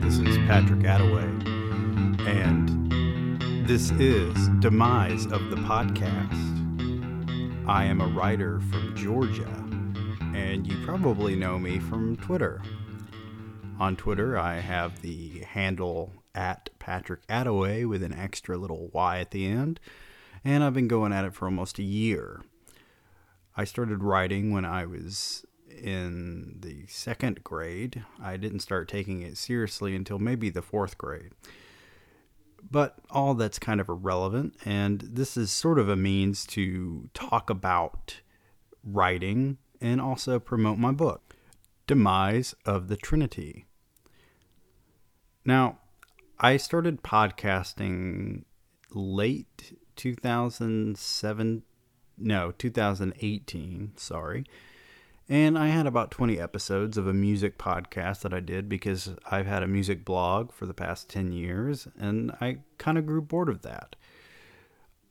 This is Patrick Attaway, and this is Demise of the Podcast. I am a writer from Georgia, and you probably know me from Twitter. On Twitter, I have the handle at Patrick Attaway with an extra little Y at the end, and I've been going at it for almost a year. I started writing when I was in the second grade. I didn't start taking it seriously until maybe the fourth grade. But all that's kind of irrelevant, and this is sort of a means to talk about writing and also promote my book, Demise of the Trinity. Now, I started podcasting late 2007, no, 2018, sorry and I had about 20 episodes of a music podcast that I did because I've had a music blog for the past 10 years and I kind of grew bored of that.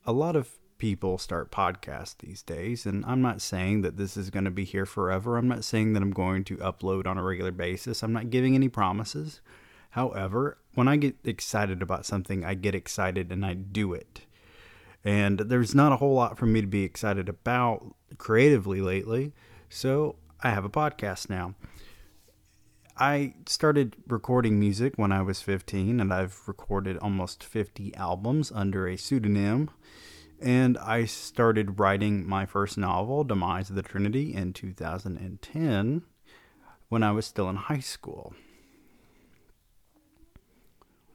A lot of people start podcasts these days, and I'm not saying that this is going to be here forever. I'm not saying that I'm going to upload on a regular basis. I'm not giving any promises. However, when I get excited about something, I get excited and I do it. And there's not a whole lot for me to be excited about creatively lately. So I have a podcast now. I started recording music when I was 15, and I've recorded almost 50 albums under a pseudonym. And I started writing my first novel, Demise of the Trinity, in 2010 when I was still in high school.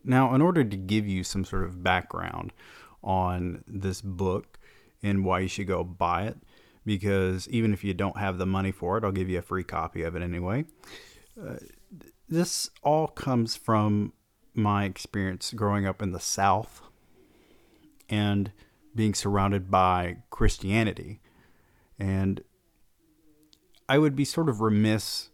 Now, in order to give you some sort of background on this book and why you should go buy it, because even if you don't have the money for it, I'll give you a free copy of it anyway. Uh, this all comes from my experience growing up in the South and being surrounded by Christianity. And I would be sort of remiss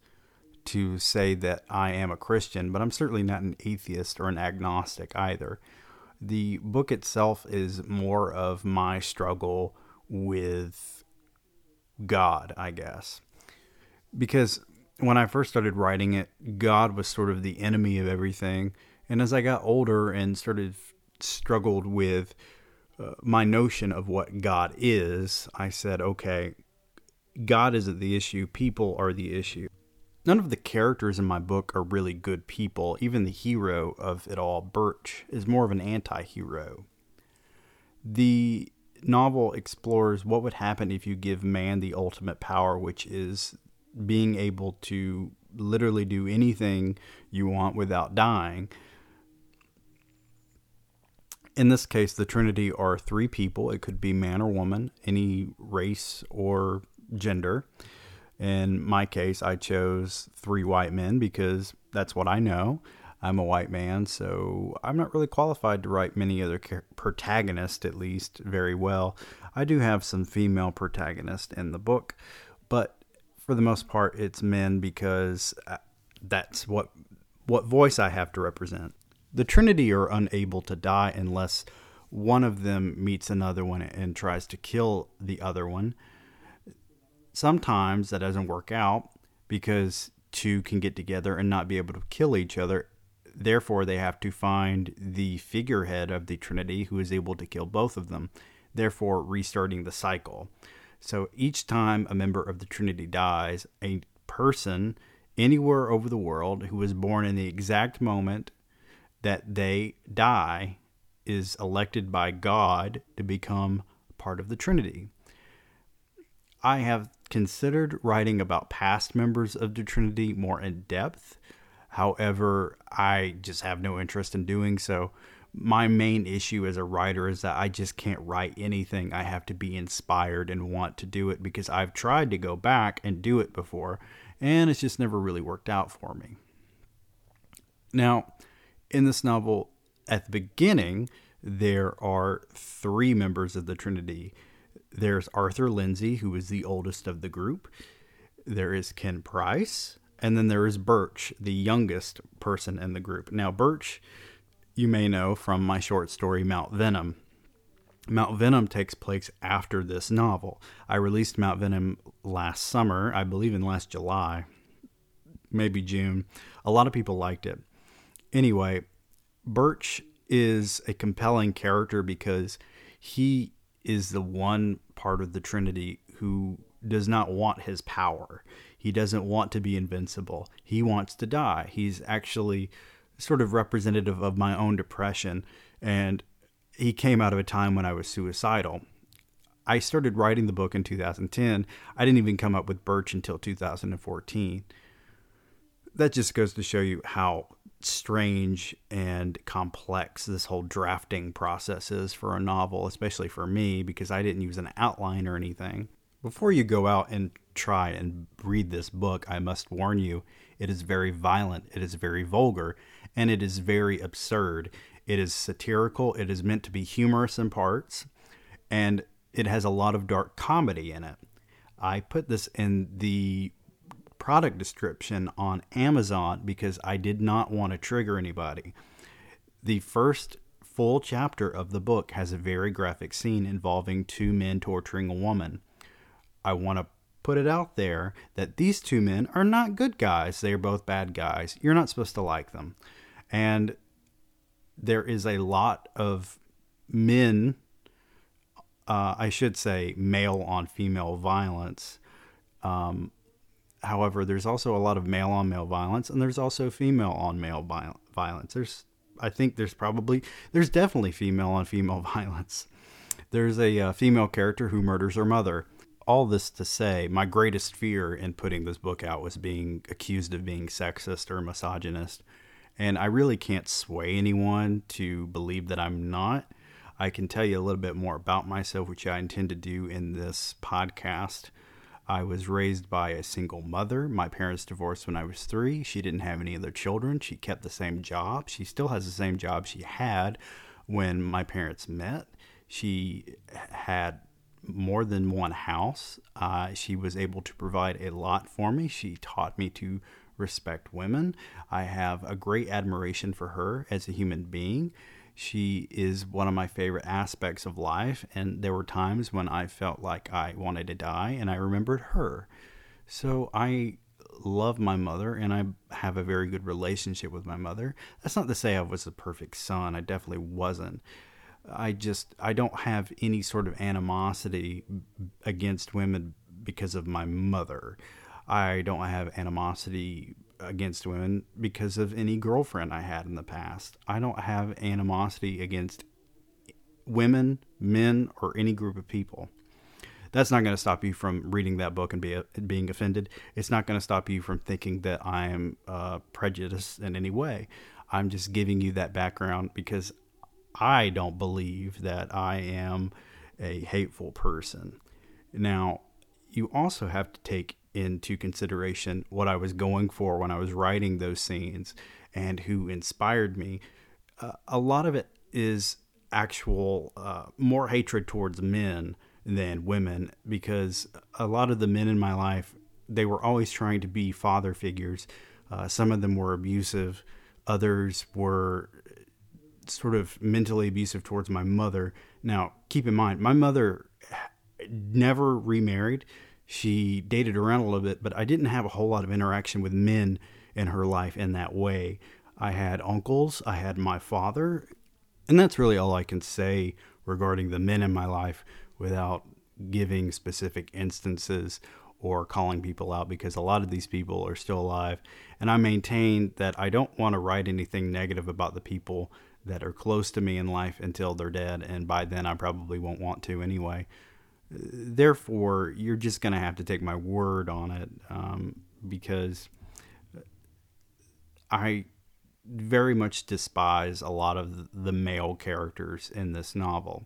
to say that I am a Christian, but I'm certainly not an atheist or an agnostic either. The book itself is more of my struggle with God, I guess. Because when I first started writing it, God was sort of the enemy of everything. And as I got older and started struggled with uh, my notion of what God is, I said, okay, God isn't the issue, people are the issue. None of the characters in my book are really good people. Even the hero of it all, Birch, is more of an anti hero. The novel explores what would happen if you give man the ultimate power, which is being able to literally do anything you want without dying. In this case, the Trinity are three people. It could be man or woman, any race or gender. In my case, I chose three white men because that's what I know. I'm a white man, so I'm not really qualified to write many other protagonists, at least, very well. I do have some female protagonists in the book, but for the most part, it's men because uh, that's what what voice I have to represent. The Trinity are unable to die unless one of them meets another one and tries to kill the other one. Sometimes that doesn't work out because two can get together and not be able to kill each other Therefore, they have to find the figurehead of the Trinity who is able to kill both of them, therefore, restarting the cycle. So each time a member of the Trinity dies, a person anywhere over the world who was born in the exact moment that they die is elected by God to become part of the Trinity. I have considered writing about past members of the Trinity more in depth However, I just have no interest in doing so. My main issue as a writer is that I just can't write anything. I have to be inspired and want to do it because I've tried to go back and do it before, and it's just never really worked out for me. Now, in this novel, at the beginning, there are three members of the Trinity. There's Arthur Lindsay, who is the oldest of the group. There is Ken Price, and then there is Birch, the youngest person in the group. Now, Birch, you may know from my short story Mount Venom. Mount Venom takes place after this novel. I released Mount Venom last summer, I believe in last July, maybe June. A lot of people liked it. Anyway, Birch is a compelling character because he is the one part of the Trinity who does not want his power. He doesn't want to be invincible. He wants to die. He's actually sort of representative of my own depression. And he came out of a time when I was suicidal. I started writing the book in 2010. I didn't even come up with Birch until 2014. That just goes to show you how strange and complex this whole drafting process is for a novel, especially for me, because I didn't use an outline or anything. Before you go out and try and read this book, I must warn you it is very violent, it is very vulgar, and it is very absurd. It is satirical, it is meant to be humorous in parts, and it has a lot of dark comedy in it. I put this in the product description on Amazon because I did not want to trigger anybody. The first full chapter of the book has a very graphic scene involving two men torturing a woman. I want to put it out there that these two men are not good guys. They are both bad guys. You're not supposed to like them. And there is a lot of men, uh, I should say, male on female violence. Um, however, there's also a lot of male on male violence, and there's also female on male violence. There's, I think, there's probably, there's definitely female on female violence. There's a uh, female character who murders her mother all this to say, my greatest fear in putting this book out was being accused of being sexist or misogynist. And I really can't sway anyone to believe that I'm not. I can tell you a little bit more about myself, which I intend to do in this podcast. I was raised by a single mother. My parents divorced when I was three. She didn't have any other children. She kept the same job. She still has the same job she had when my parents met. She had more than one house. Uh, she was able to provide a lot for me. She taught me to respect women. I have a great admiration for her as a human being. She is one of my favorite aspects of life, and there were times when I felt like I wanted to die, and I remembered her. So I love my mother, and I have a very good relationship with my mother. That's not to say I was a perfect son, I definitely wasn't. I just I don't have any sort of animosity against women because of my mother. I don't have animosity against women because of any girlfriend I had in the past. I don't have animosity against women, men, or any group of people. That's not going to stop you from reading that book and be, being offended. It's not going to stop you from thinking that I am uh, prejudiced in any way. I'm just giving you that background because I don't believe that I am a hateful person. Now, you also have to take into consideration what I was going for when I was writing those scenes and who inspired me. Uh, a lot of it is actual uh, more hatred towards men than women because a lot of the men in my life they were always trying to be father figures. Uh, some of them were abusive, others were sort of mentally abusive towards my mother. Now, keep in mind, my mother never remarried. She dated around a little bit, but I didn't have a whole lot of interaction with men in her life in that way. I had uncles, I had my father, and that's really all I can say regarding the men in my life without giving specific instances or calling people out because a lot of these people are still alive. And I maintain that I don't want to write anything negative about the people that are close to me in life until they're dead, and by then I probably won't want to anyway. Therefore, you're just going to have to take my word on it um, because I very much despise a lot of the male characters in this novel.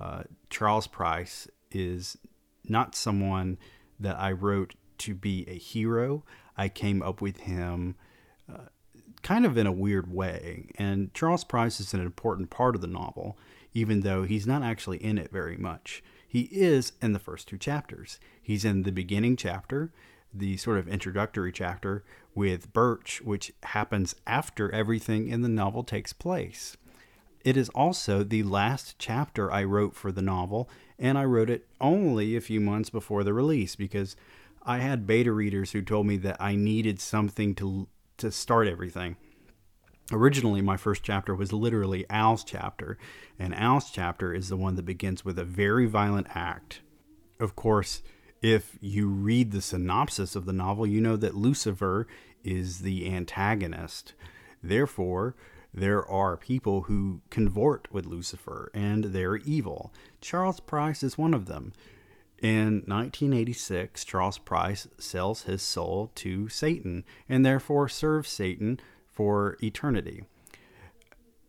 Uh, Charles Price is not someone that I wrote to be a hero. I came up with him uh, kind of in a weird way. And Charles Price is an important part of the novel, even though he's not actually in it very much. He is in the first two chapters. He's in the beginning chapter, the sort of introductory chapter with Birch, which happens after everything in the novel takes place. It is also the last chapter I wrote for the novel, and I wrote it only a few months before the release because I had beta readers who told me that I needed something to to start everything. Originally, my first chapter was literally Al's chapter, and Al's chapter is the one that begins with a very violent act. Of course, if you read the synopsis of the novel, you know that Lucifer is the antagonist. Therefore, there are people who convert with Lucifer and they're evil. Charles Price is one of them. In 1986, Charles Price sells his soul to Satan and therefore serves Satan for eternity.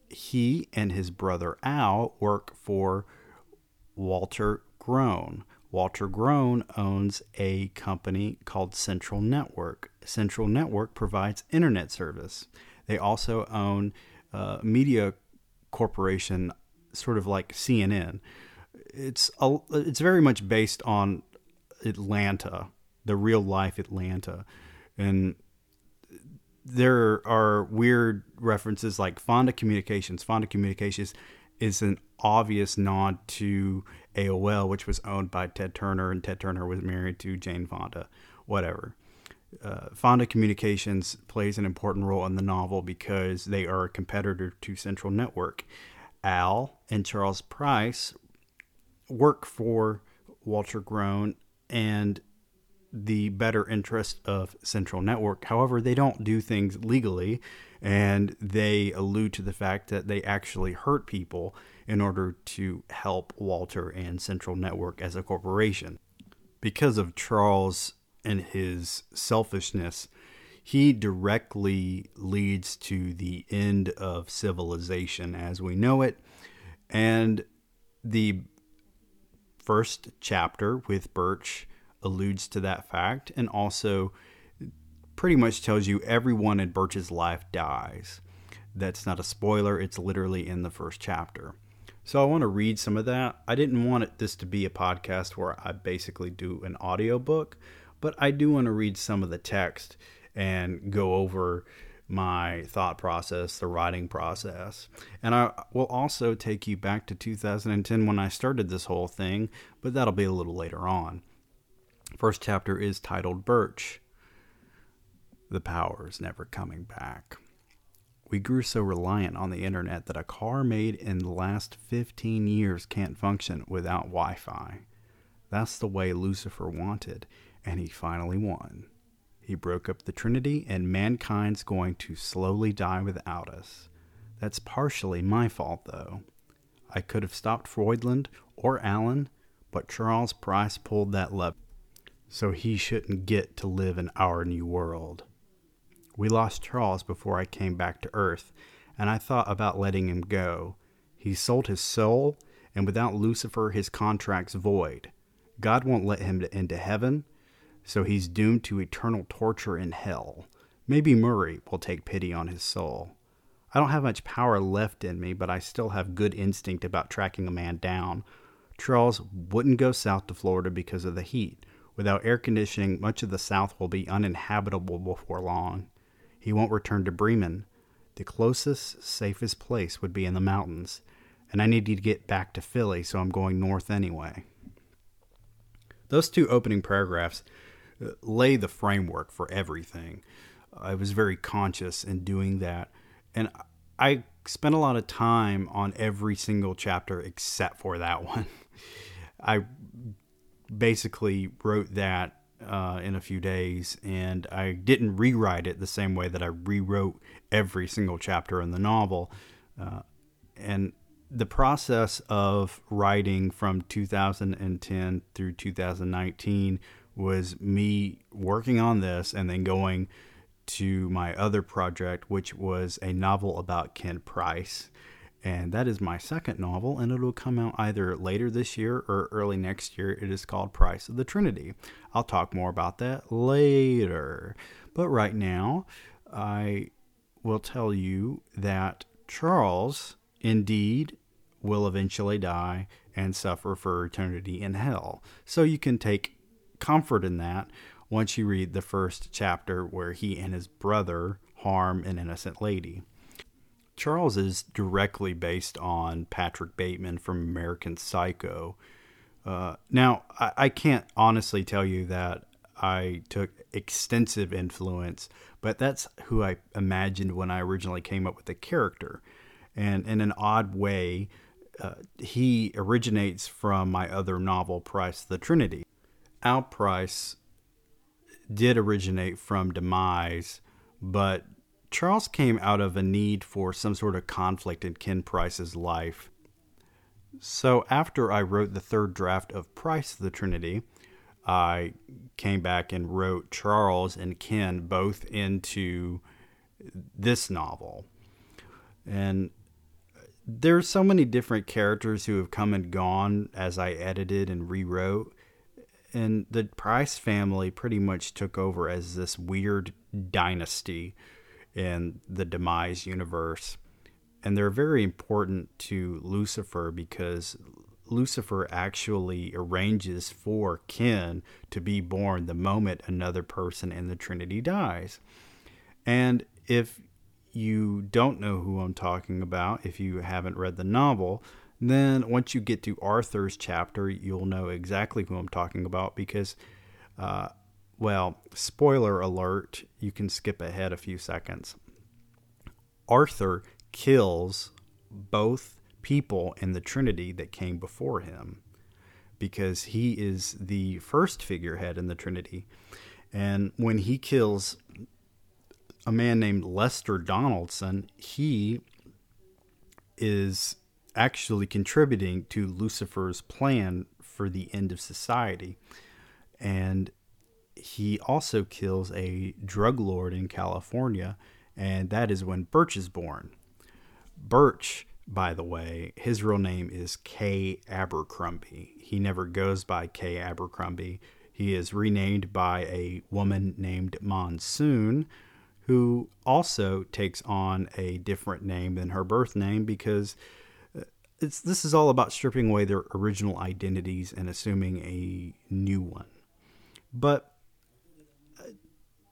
He and his brother Al work for Walter Groen. Walter Groen owns a company called Central Network. Central Network provides internet service. They also own uh, media corporation, sort of like CNN. It's a, it's very much based on Atlanta, the real life Atlanta, and there are weird references like Fonda Communications. Fonda Communications is an obvious nod to AOL, which was owned by Ted Turner, and Ted Turner was married to Jane Fonda. Whatever uh, Fonda Communications plays an important role in the novel because they are a competitor to Central Network. Al and Charles Price work for Walter Groen and the better interest of Central Network. However, they don't do things legally and they allude to the fact that they actually hurt people in order to help Walter and Central Network as a corporation. Because of Charles and his selfishness, he directly leads to the end of civilization as we know it. And the first chapter with Birch alludes to that fact and also pretty much tells you everyone in Birch's life dies. That's not a spoiler, it's literally in the first chapter. So I want to read some of that. I didn't want it, this to be a podcast where I basically do an audiobook but I do want to read some of the text and go over my thought process, the writing process. And I will also take you back to 2010 when I started this whole thing, but that'll be a little later on. First chapter is titled Birch. The power is never coming back. We grew so reliant on the internet that a car made in the last 15 years can't function without Wi Fi. That's the way Lucifer wanted and he finally won. He broke up the Trinity, and mankind's going to slowly die without us. That's partially my fault, though. I could have stopped Freudland or Alan, but Charles Price pulled that lever, so he shouldn't get to live in our new world. We lost Charles before I came back to Earth, and I thought about letting him go. He sold his soul, and without Lucifer, his contract's void. God won't let him into heaven, so he's doomed to eternal torture in hell. Maybe Murray will take pity on his soul. I don't have much power left in me, but I still have good instinct about tracking a man down. Charles wouldn't go south to Florida because of the heat. Without air conditioning, much of the South will be uninhabitable before long. He won't return to Bremen. The closest, safest place would be in the mountains, and I need to get back to Philly, so I'm going north anyway. Those two opening paragraphs lay the framework for everything. I was very conscious in doing that. And I spent a lot of time on every single chapter except for that one. I basically wrote that uh, in a few days, and I didn't rewrite it the same way that I rewrote every single chapter in the novel. Uh, and the process of writing from 2010 through 2019 was me working on this and then going to my other project, which was a novel about Ken Price. And that is my second novel, and it'll come out either later this year or early next year. It is called Price of the Trinity. I'll talk more about that later. But right now, I will tell you that Charles indeed will eventually die and suffer for eternity in hell. So you can take comfort in that once you read the first chapter where he and his brother harm an innocent lady. Charles is directly based on Patrick Bateman from American Psycho. Uh, now, I, I, can't honestly tell you that I took extensive influence, but that's who I imagined when I originally came up with the character. And in an odd way, uh, he originates from my other novel, Price the Trinity. Al Price did originate from Demise, but Charles came out of a need for some sort of conflict in Ken Price's life. So after I wrote the third draft of Price the Trinity, I came back and wrote Charles and Ken both into this novel. And there's so many different characters who have come and gone as I edited and rewrote. And the Price family pretty much took over as this weird dynasty in the Demise universe. And they're very important to Lucifer because Lucifer actually arranges for Ken to be born the moment another person in the Trinity dies. And if you don't know who I'm talking about, if you haven't read the novel, then once you get to Arthur's chapter, you'll know exactly who I'm talking about because, uh, well, spoiler alert, you can skip ahead a few seconds. Arthur kills both people in the Trinity that came before him because he is the first figurehead in the Trinity. And when he kills a man named Lester Donaldson, he is actually contributing to Lucifer's plan for the end of society. And he also kills a drug lord in California, and that is when Birch is born. Birch, by the way, his real name is Kay Abercrombie. He never goes by Kay Abercrombie. He is renamed by a woman named Monsoon, who also takes on a different name than her birth name because it's this is all about stripping away their original identities and assuming a new one. But uh,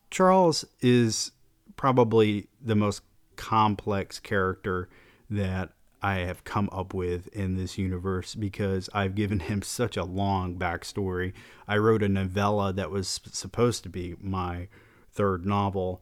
Charles is probably the most complex character that I have come up with in this universe because I've given him such a long backstory. I wrote a novella that was supposed to be my third novel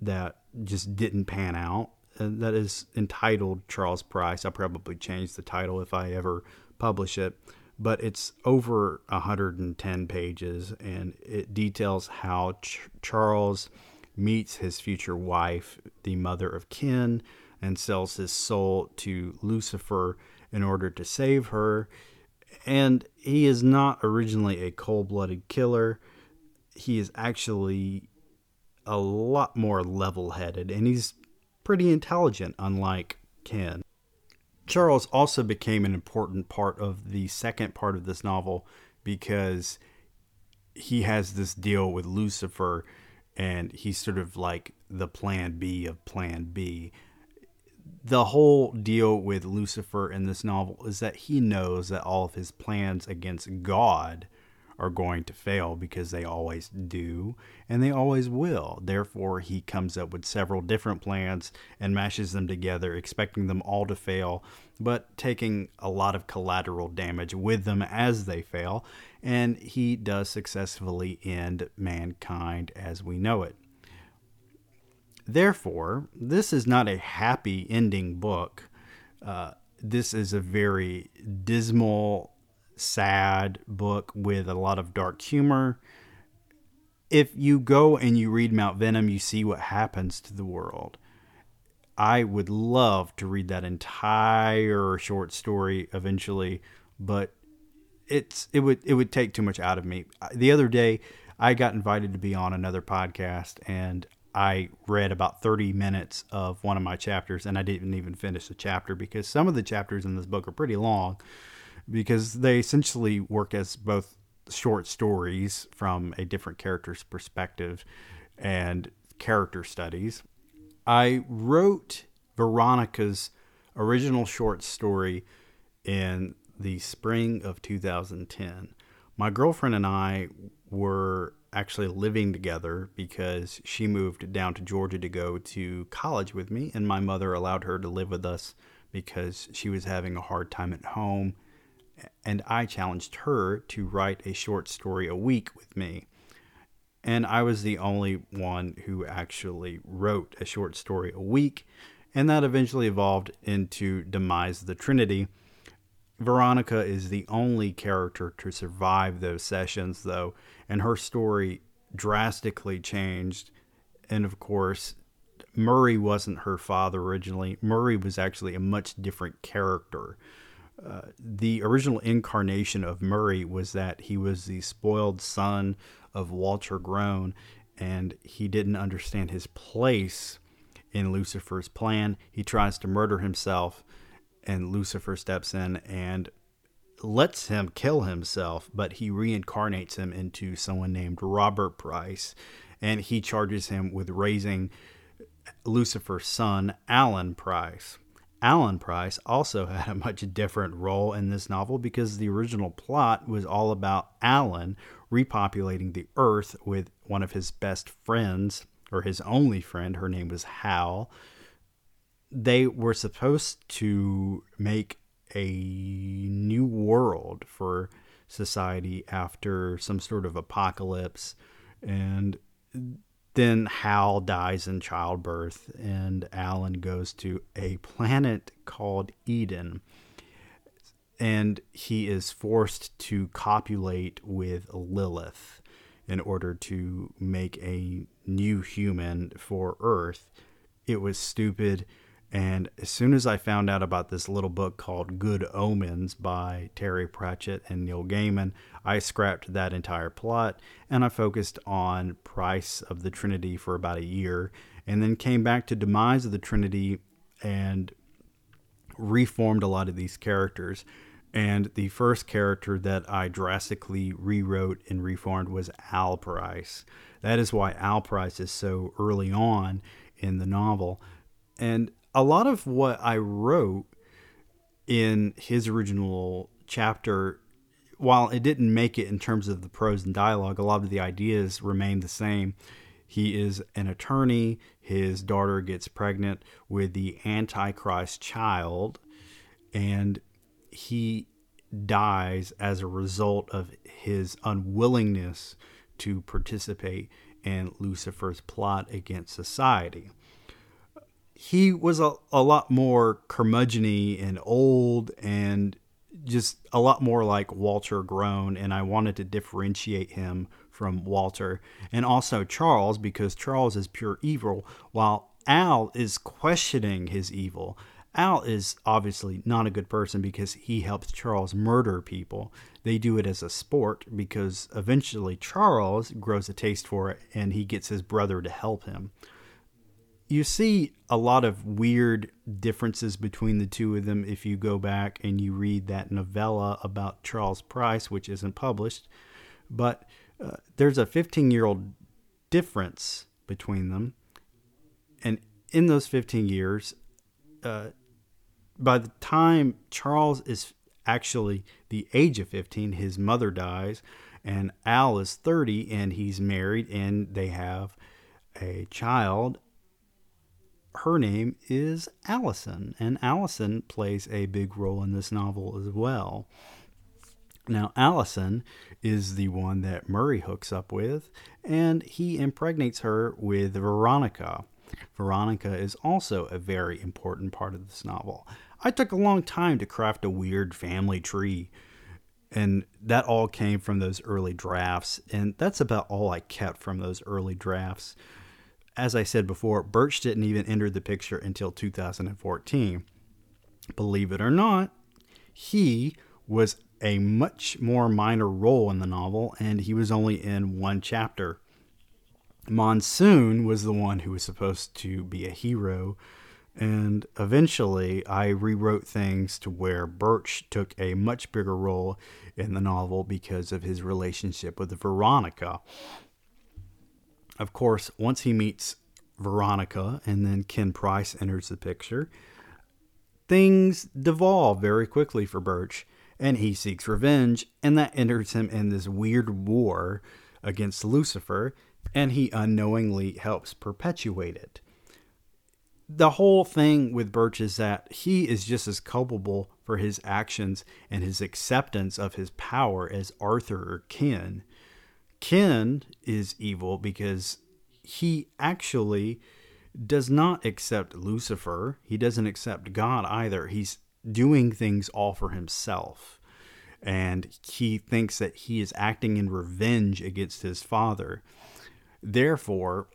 that just didn't pan out. And that is entitled Charles Price. I'll probably change the title if I ever publish it. But it's over 110 pages and it details how Ch- Charles meets his future wife, the mother of Ken, and sells his soul to Lucifer in order to save her. And he is not originally a cold blooded killer. He is actually a lot more level headed, and he's pretty intelligent, unlike Ken. Charles also became an important part of the second part of this novel because he has this deal with Lucifer and he's sort of like the plan B of plan B. The whole deal with Lucifer in this novel is that he knows that all of his plans against God are going to fail because they always do and they always will. Therefore, he comes up with several different plans and mashes them together, expecting them all to fail, but taking a lot of collateral damage with them as they fail. And he does successfully end mankind as we know it. Therefore, this is not a happy ending book. Uh, this is a very dismal sad book with a lot of dark humor. If you go and you read Mount Venom, you see what happens to the world. I would love to read that entire short story eventually, but it's it would it would take too much out of me. The other day, I got invited to be on another podcast, and I read about 30 minutes of one of my chapters, and I didn't even finish the chapter because some of the chapters in this book are pretty long because they essentially work as both short stories from a different character's perspective and character studies. I wrote Veronica's original short story in the spring of 2010. My girlfriend and I were actually living together because she moved down to Georgia to go to college with me, and my mother allowed her to live with us because she was having a hard time at home and I challenged her to write a short story a week with me. and I was the only one who actually wrote a short story a week, and that eventually evolved into Demise of the Trinity. Veronica is the only character to survive those sessions, though, and her story drastically changed. And of course, Murray wasn't her father originally. Murray was actually a much different character. The original incarnation of Murray was that he was the spoiled son of Walter Groen, and he didn't understand his place in Lucifer's plan. He tries to murder himself, and Lucifer steps in and lets him kill himself, but he reincarnates him into someone named Robert Price, and he charges him with raising Lucifer's son, Alan Price. Alan Price also had a much different role in this novel because the original plot was all about Alan repopulating the earth with one of his best friends, or his only friend. Her name was Hal. They were supposed to make a new world for society after some sort of apocalypse. And then Hal dies in childbirth, and Alan goes to a planet called Eden and he is forced to copulate with Lilith in order to make a new human for Earth. It was stupid. And as soon as I found out about this little book called Good Omens by Terry Pratchett and Neil Gaiman, I scrapped that entire plot and I focused on Price of the Trinity for about a year and then came back to Demise of the Trinity and reformed a lot of these characters. And the first character that I drastically rewrote and reformed was Al Price. That is why Al Price is so early on in the novel. And a lot of what I wrote in his original chapter, while it didn't make it in terms of the prose and dialogue, a lot of the ideas remain the same. He is an attorney. His daughter gets pregnant with the Antichrist child, and he dies as a result of his unwillingness to participate in Lucifer's plot against society. He was a, a lot more curmudgeony and old and just a lot more like Walter Groen, and I wanted to differentiate him from Walter and also Charles because Charles is pure evil while Al is questioning his evil. Al is obviously not a good person because he helps Charles murder people. They do it as a sport because eventually Charles grows a taste for it and he gets his brother to help him. You see a lot of weird differences between the two of them if you go back and you read that novella about Charles Price, which isn't published. But uh, there's a 15 year old difference between them. And in those 15 years, uh, by the time Charles is actually the age of 15, his mother dies, and Al is 30 and he's married and they have a child. Her name is Allison, and Allison plays a big role in this novel as well. Now, Allison is the one that Murray hooks up with, and he impregnates her with Veronica. Veronica is also a very important part of this novel. I took a long time to craft a weird family tree, and that all came from those early drafts, and that's about all I kept from those early drafts. As I said before, Birch didn't even enter the picture until 2014. Believe it or not, he was a much more minor role in the novel, and he was only in one chapter. Monsoon was the one who was supposed to be a hero, and eventually I rewrote things to where Birch took a much bigger role in the novel because of his relationship with Veronica. Of course, once he meets Veronica and then Ken Price enters the picture, things devolve very quickly for Birch and he seeks revenge, and that enters him in this weird war against Lucifer and he unknowingly helps perpetuate it. The whole thing with Birch is that he is just as culpable for his actions and his acceptance of his power as Arthur or Ken. Ken is evil because he actually does not accept Lucifer. He doesn't accept God either. He's doing things all for himself. And he thinks that he is acting in revenge against his father. Therefore,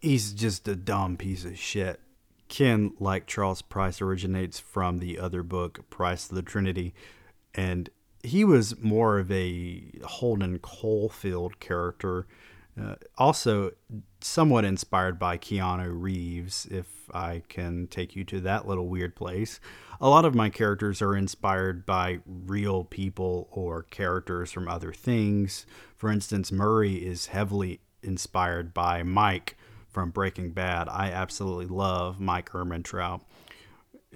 he's just a dumb piece of shit. Ken, like Charles Price, originates from the other book, Price of the Trinity, and he was more of a Holden Caulfield character. Uh, also, somewhat inspired by Keanu Reeves, if I can take you to that little weird place. A lot of my characters are inspired by real people or characters from other things. For instance, Murray is heavily inspired by Mike from Breaking Bad. I absolutely love Mike Ehrmantraut.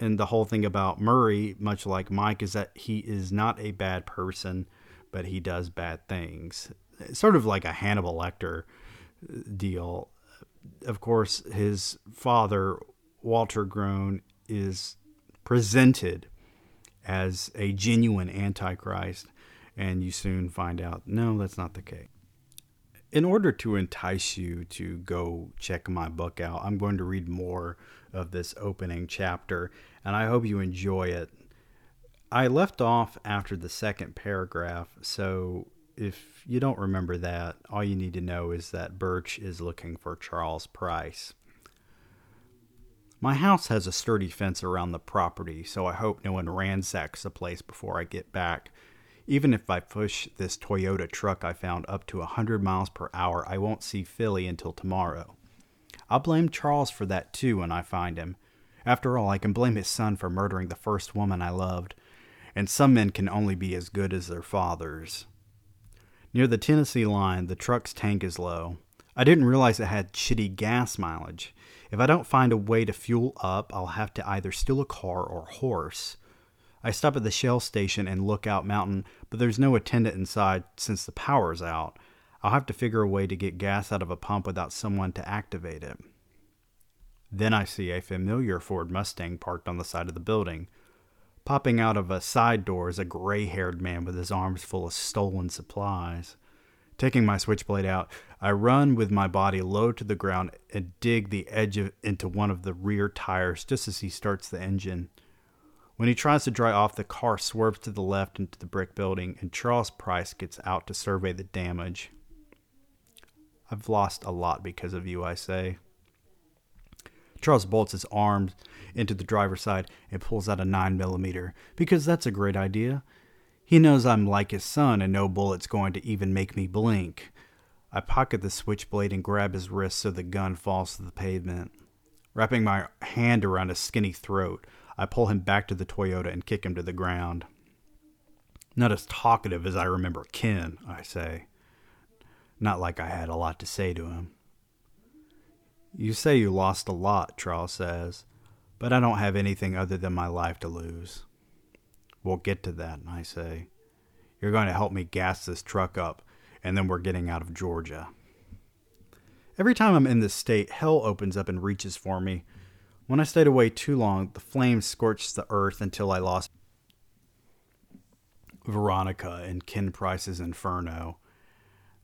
And the whole thing about Murray, much like Mike, is that he is not a bad person, but he does bad things. It's sort of like a Hannibal Lecter deal. Of course, his father, Walter Groen, is presented as a genuine Antichrist, and you soon find out no, that's not the case in order to entice you to go check my book out, I'm going to read more of this opening chapter, and I hope you enjoy it. I left off after the second paragraph, so if you don't remember that, all you need to know is that Birch is looking for Charles Price. My house has a sturdy fence around the property, so I hope no one ransacks the place before I get back. Even if I push this Toyota truck I found up to a 100 miles per hour, I won't see Philly until tomorrow. I'll blame Charles for that too when I find him. After all, I can blame his son for murdering the first woman I loved, and some men can only be as good as their fathers. Near the Tennessee line, the truck's tank is low. I didn't realize it had shitty gas mileage. If I don't find a way to fuel up, I'll have to either steal a car or horse. I stop at the Shell station and Lookout Mountain, but there's no attendant inside since the power's out. I'll have to figure a way to get gas out of a pump without someone to activate it. Then I see a familiar Ford Mustang parked on the side of the building. Popping out of a side door is a gray haired man with his arms full of stolen supplies. Taking my switchblade out, I run with my body low to the ground and dig the edge of, into one of the rear tires just as he starts the engine. When he tries to dry off, the car swerves to the left into the brick building, and Charles Price gets out to survey the damage. I've lost a lot because of you, I say. Charles bolts his arms into the driver's side and pulls out a 9mm, because that's a great idea. He knows I'm like his son, and no bullet's going to even make me blink. I pocket the switchblade and grab his wrist so the gun falls to the pavement. Wrapping my hand around his skinny throat, I pull him back to the Toyota and kick him to the ground. Not as talkative as I remember Ken, I say. Not like I had a lot to say to him. You say you lost a lot, Charles says, but I don't have anything other than my life to lose. We'll get to that, I say. You're going to help me gas this truck up, and then we're getting out of Georgia. Every time I'm in this state, hell opens up and reaches for me. When I stayed away too long, the flames scorched the earth until I lost Veronica in Ken Price's Inferno.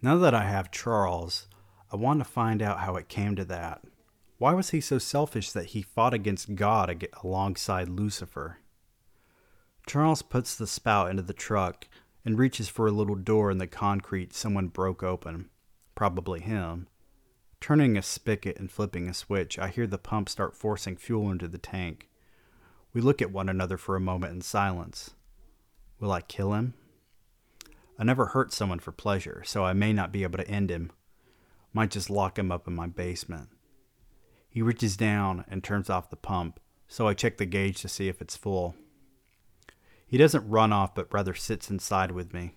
Now that I have Charles, I want to find out how it came to that. Why was he so selfish that he fought against God alongside Lucifer? Charles puts the spout into the truck and reaches for a little door in the concrete someone broke open. Probably him. Turning a spigot and flipping a switch, I hear the pump start forcing fuel into the tank. We look at one another for a moment in silence. Will I kill him? I never hurt someone for pleasure, so I may not be able to end him. Might just lock him up in my basement. He reaches down and turns off the pump, so I check the gauge to see if it's full. He doesn't run off, but rather sits inside with me.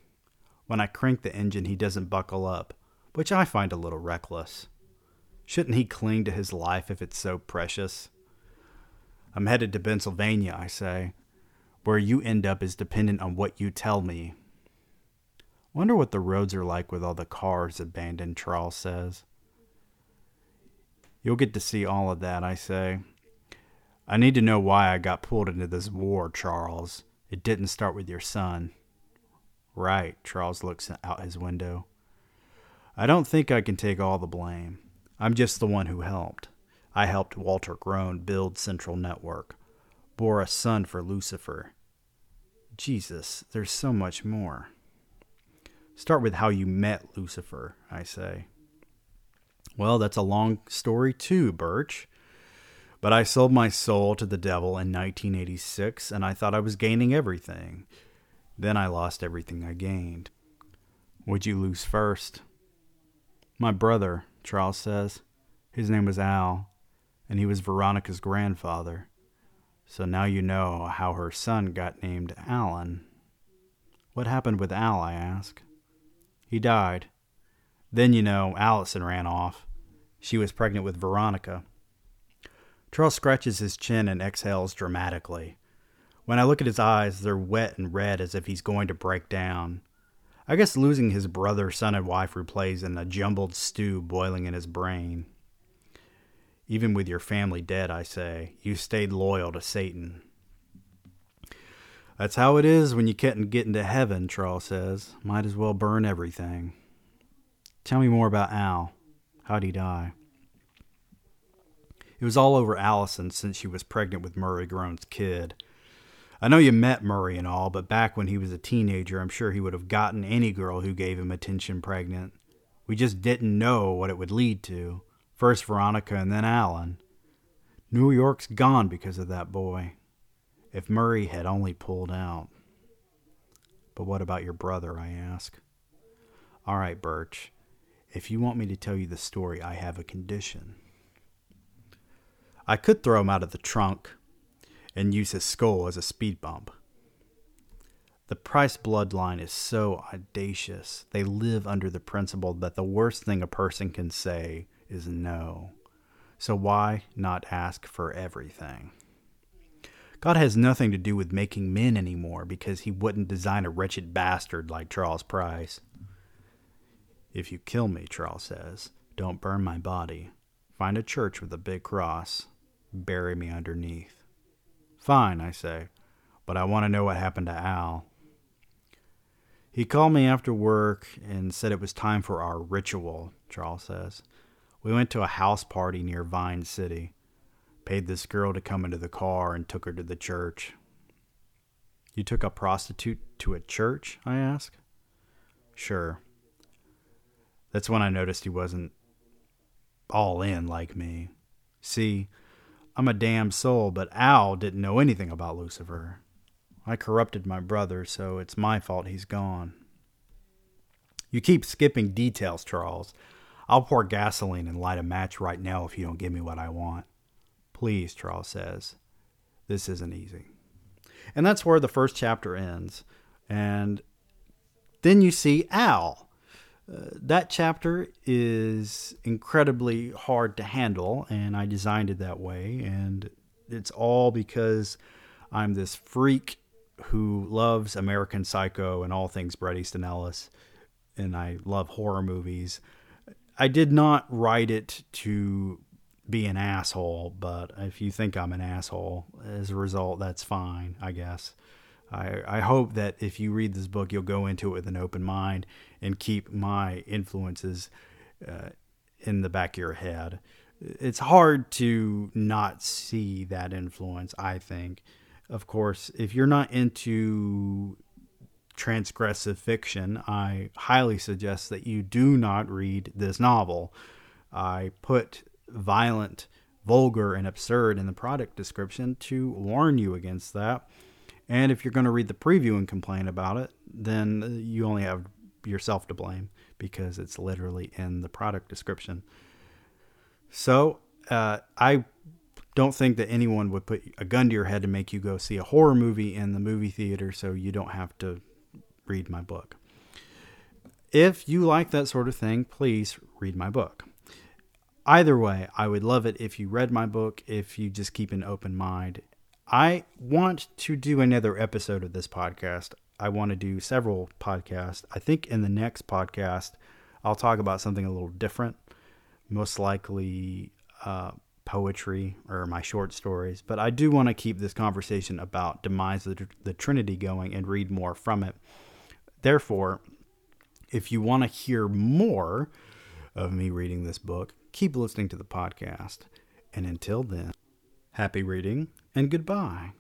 When I crank the engine, he doesn't buckle up, which I find a little reckless. Shouldn't he cling to his life if it's so precious? I'm headed to Pennsylvania, I say. Where you end up is dependent on what you tell me. Wonder what the roads are like with all the cars abandoned, Charles says. You'll get to see all of that, I say. I need to know why I got pulled into this war, Charles. It didn't start with your son. Right, Charles looks out his window. I don't think I can take all the blame. I'm just the one who helped. I helped Walter Groen build Central Network, bore a son for Lucifer. Jesus, there's so much more. Start with how you met Lucifer, I say. Well, that's a long story too, Birch. But I sold my soul to the devil in 1986 and I thought I was gaining everything. Then I lost everything I gained. Would you lose first? My brother, Charles says. His name was Al, and he was Veronica's grandfather. So now you know how her son got named Alan. What happened with Al, I ask. He died. Then you know Allison ran off. She was pregnant with Veronica. Charles scratches his chin and exhales dramatically. When I look at his eyes, they're wet and red as if he's going to break down. I guess losing his brother, son, and wife replays in a jumbled stew boiling in his brain. Even with your family dead, I say, you stayed loyal to Satan. That's how it is when you can't get into heaven, Charles says. Might as well burn everything. Tell me more about Al. How'd he die? It was all over Allison since she was pregnant with Murray Groen's kid. I know you met Murray and all, but back when he was a teenager, I'm sure he would have gotten any girl who gave him attention pregnant. We just didn't know what it would lead to. First Veronica and then Alan. New York's gone because of that boy. If Murray had only pulled out. But what about your brother? I ask. All right, Birch. If you want me to tell you the story, I have a condition. I could throw him out of the trunk, and use his skull as a speed bump. The Price bloodline is so audacious. They live under the principle that the worst thing a person can say is no. So why not ask for everything? God has nothing to do with making men anymore because he wouldn't design a wretched bastard like Charles Price. If you kill me, Charles says, don't burn my body. Find a church with a big cross. Bury me underneath. Fine, I say, but I want to know what happened to Al. He called me after work and said it was time for our ritual, Charles says. We went to a house party near Vine City, paid this girl to come into the car, and took her to the church. You took a prostitute to a church? I ask. Sure. That's when I noticed he wasn't all in like me. See, I'm a damned soul, but Al didn't know anything about Lucifer. I corrupted my brother, so it's my fault he's gone. You keep skipping details, Charles. I'll pour gasoline and light a match right now if you don't give me what I want. Please, Charles says. This isn't easy. And that's where the first chapter ends. And then you see Al that chapter is incredibly hard to handle, and I designed it that way. And it's all because I'm this freak who loves American Psycho and all things Bret Easton Ellis, and I love horror movies. I did not write it to be an asshole, but if you think I'm an asshole as a result, that's fine, I guess. I, I hope that if you read this book, you'll go into it with an open mind and keep my influences uh, in the back of your head. It's hard to not see that influence, I think. Of course, if you're not into transgressive fiction, I highly suggest that you do not read this novel. I put violent, vulgar, and absurd in the product description to warn you against that and if you're going to read the preview and complain about it, then you only have yourself to blame because it's literally in the product description. So uh, I don't think that anyone would put a gun to your head to make you go see a horror movie in the movie theater so you don't have to read my book. If you like that sort of thing, please read my book. Either way, I would love it if you read my book, if you just keep an open mind I want to do another episode of this podcast. I want to do several podcasts. I think in the next podcast, I'll talk about something a little different, most likely uh, poetry or my short stories. But I do want to keep this conversation about Demise of the Trinity going and read more from it. Therefore, If you want to hear more of me reading this book, keep listening to the podcast. And until then, happy reading and goodbye.